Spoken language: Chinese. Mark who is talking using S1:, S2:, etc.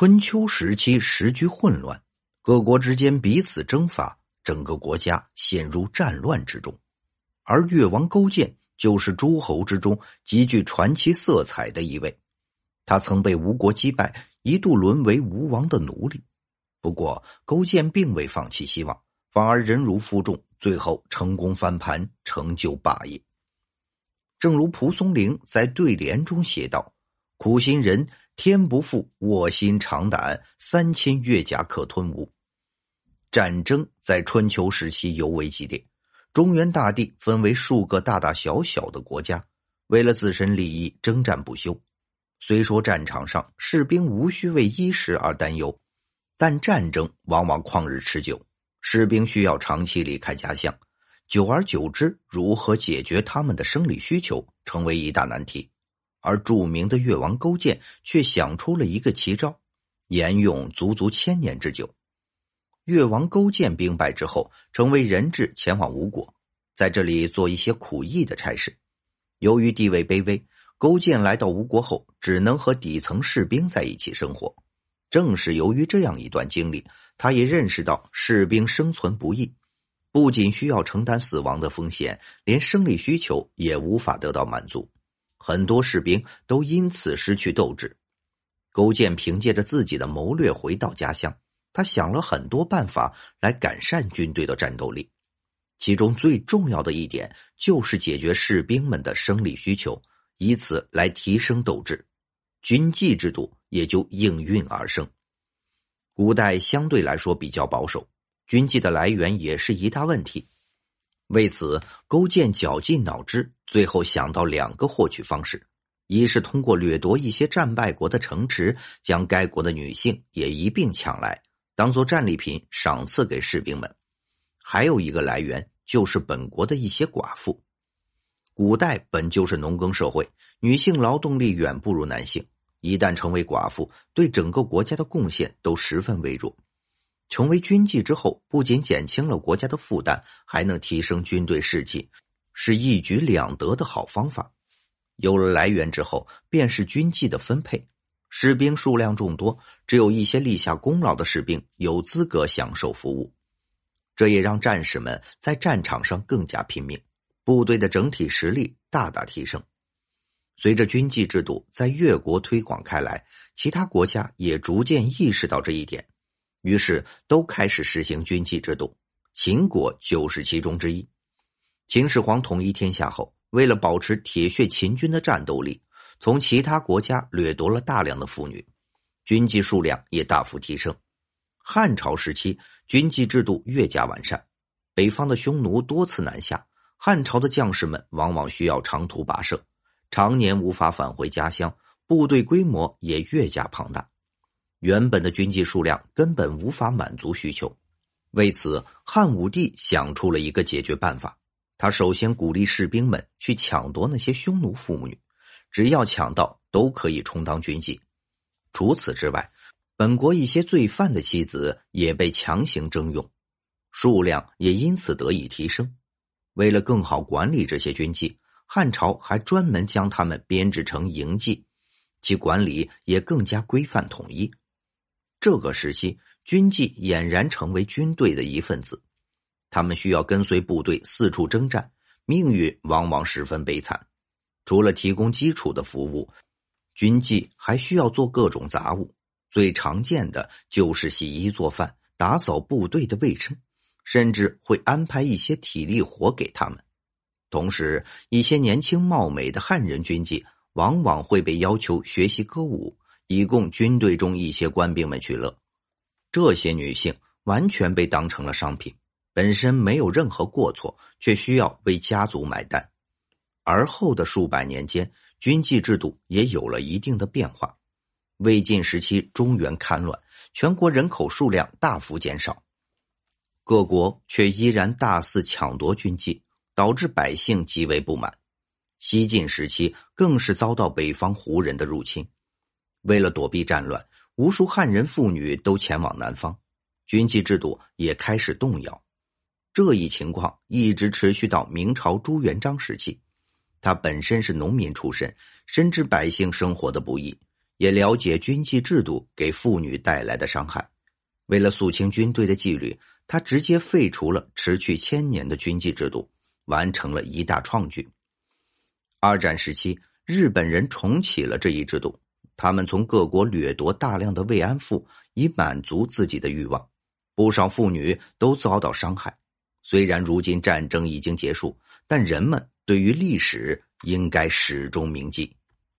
S1: 春秋时期时局混乱，各国之间彼此征伐，整个国家陷入战乱之中。而越王勾践就是诸侯之中极具传奇色彩的一位，他曾被吴国击败，一度沦为吴王的奴隶。不过，勾践并未放弃希望，反而忍辱负重，最后成功翻盘，成就霸业。正如蒲松龄在对联中写道：“苦心人。”天不负，卧薪尝胆，三千越甲可吞吴。战争在春秋时期尤为激烈，中原大地分为数个大大小小的国家，为了自身利益征战不休。虽说战场上士兵无需为衣食而担忧，但战争往往旷日持久，士兵需要长期离开家乡，久而久之，如何解决他们的生理需求，成为一大难题。而著名的越王勾践却想出了一个奇招，沿用足足千年之久。越王勾践兵败之后，成为人质前往吴国，在这里做一些苦役的差事。由于地位卑微，勾践来到吴国后，只能和底层士兵在一起生活。正是由于这样一段经历，他也认识到士兵生存不易，不仅需要承担死亡的风险，连生理需求也无法得到满足。很多士兵都因此失去斗志。勾践凭借着自己的谋略回到家乡，他想了很多办法来改善军队的战斗力。其中最重要的一点就是解决士兵们的生理需求，以此来提升斗志。军纪制度也就应运而生。古代相对来说比较保守，军纪的来源也是一大问题。为此，勾践绞尽脑汁，最后想到两个获取方式：一是通过掠夺一些战败国的城池，将该国的女性也一并抢来，当做战利品赏赐给士兵们；还有一个来源就是本国的一些寡妇。古代本就是农耕社会，女性劳动力远不如男性，一旦成为寡妇，对整个国家的贡献都十分微弱。成为军纪之后，不仅减轻了国家的负担，还能提升军队士气，是一举两得的好方法。有了来源之后，便是军纪的分配。士兵数量众多，只有一些立下功劳的士兵有资格享受服务，这也让战士们在战场上更加拼命，部队的整体实力大大提升。随着军纪制度在越国推广开来，其他国家也逐渐意识到这一点。于是，都开始实行军纪制度。秦国就是其中之一。秦始皇统一天下后，为了保持铁血秦军的战斗力，从其他国家掠夺了大量的妇女，军纪数量也大幅提升。汉朝时期，军纪制度越加完善。北方的匈奴多次南下，汉朝的将士们往往需要长途跋涉，常年无法返回家乡，部队规模也越加庞大。原本的军纪数量根本无法满足需求，为此汉武帝想出了一个解决办法。他首先鼓励士兵们去抢夺那些匈奴妇女，只要抢到都可以充当军妓。除此之外，本国一些罪犯的妻子也被强行征用，数量也因此得以提升。为了更好管理这些军妓，汉朝还专门将他们编制成营妓，其管理也更加规范统一。这个时期，军纪俨然成为军队的一份子，他们需要跟随部队四处征战，命运往往十分悲惨。除了提供基础的服务，军纪还需要做各种杂物，最常见的就是洗衣做饭、打扫部队的卫生，甚至会安排一些体力活给他们。同时，一些年轻貌美的汉人军妓往往会被要求学习歌舞。以供军队中一些官兵们取乐，这些女性完全被当成了商品，本身没有任何过错，却需要为家族买单。而后的数百年间，军纪制度也有了一定的变化。魏晋时期，中原戡乱，全国人口数量大幅减少，各国却依然大肆抢夺军纪，导致百姓极为不满。西晋时期，更是遭到北方胡人的入侵。为了躲避战乱，无数汉人妇女都前往南方，军纪制度也开始动摇。这一情况一直持续到明朝朱元璋时期。他本身是农民出身，深知百姓生活的不易，也了解军纪制度给妇女带来的伤害。为了肃清军队的纪律，他直接废除了持续千年的军纪制度，完成了一大创举。二战时期，日本人重启了这一制度，他们从各国掠夺大量的慰安妇，以满足自己的欲望。不少妇女都遭到伤害。虽然如今战争已经结束，但人们对于历史应该始终铭记。